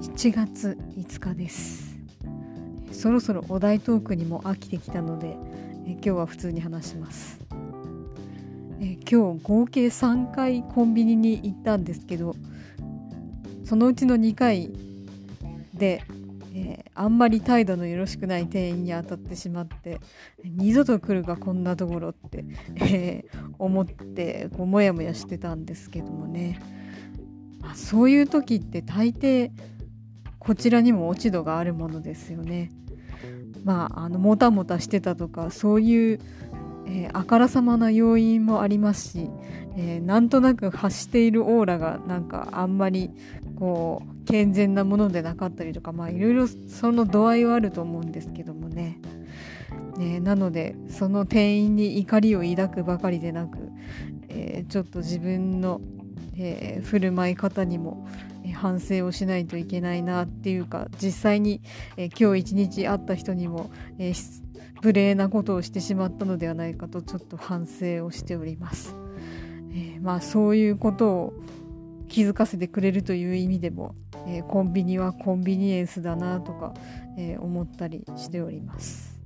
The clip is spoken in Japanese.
8月5日です。そろそろお題トークにも飽きてきたのでえ今日は普通に話します。え今日合計3回コンビニに行ったんですけどそのうちの2回で、えー、あんまり態度のよろしくない店員に当たってしまって二度と来るかこんなところって、えー、思ってこうモヤモヤしてたんですけどもね、まあ、そういう時って大抵こちらにも落ち度があるものですよね。まあ、あのもたもたしてたとかそういう、えー、あからさまな要因もありますし、えー、なんとなく発しているオーラがなんかあんまりこう健全なものでなかったりとかまあいろいろその度合いはあると思うんですけどもね。ねなのでその店員に怒りを抱くばかりでなく、えー、ちょっと自分の、え、振る舞い方にも、反省をしないといけないなっていうか実際に、え今日一日会った人にも、え無礼なことをしてしまったのではないかとちょっと反省をしております。えまあそういうことを気づかせてくれるという意味でも、えコンビニはコンビニエンスだなとか、え思ったりしております。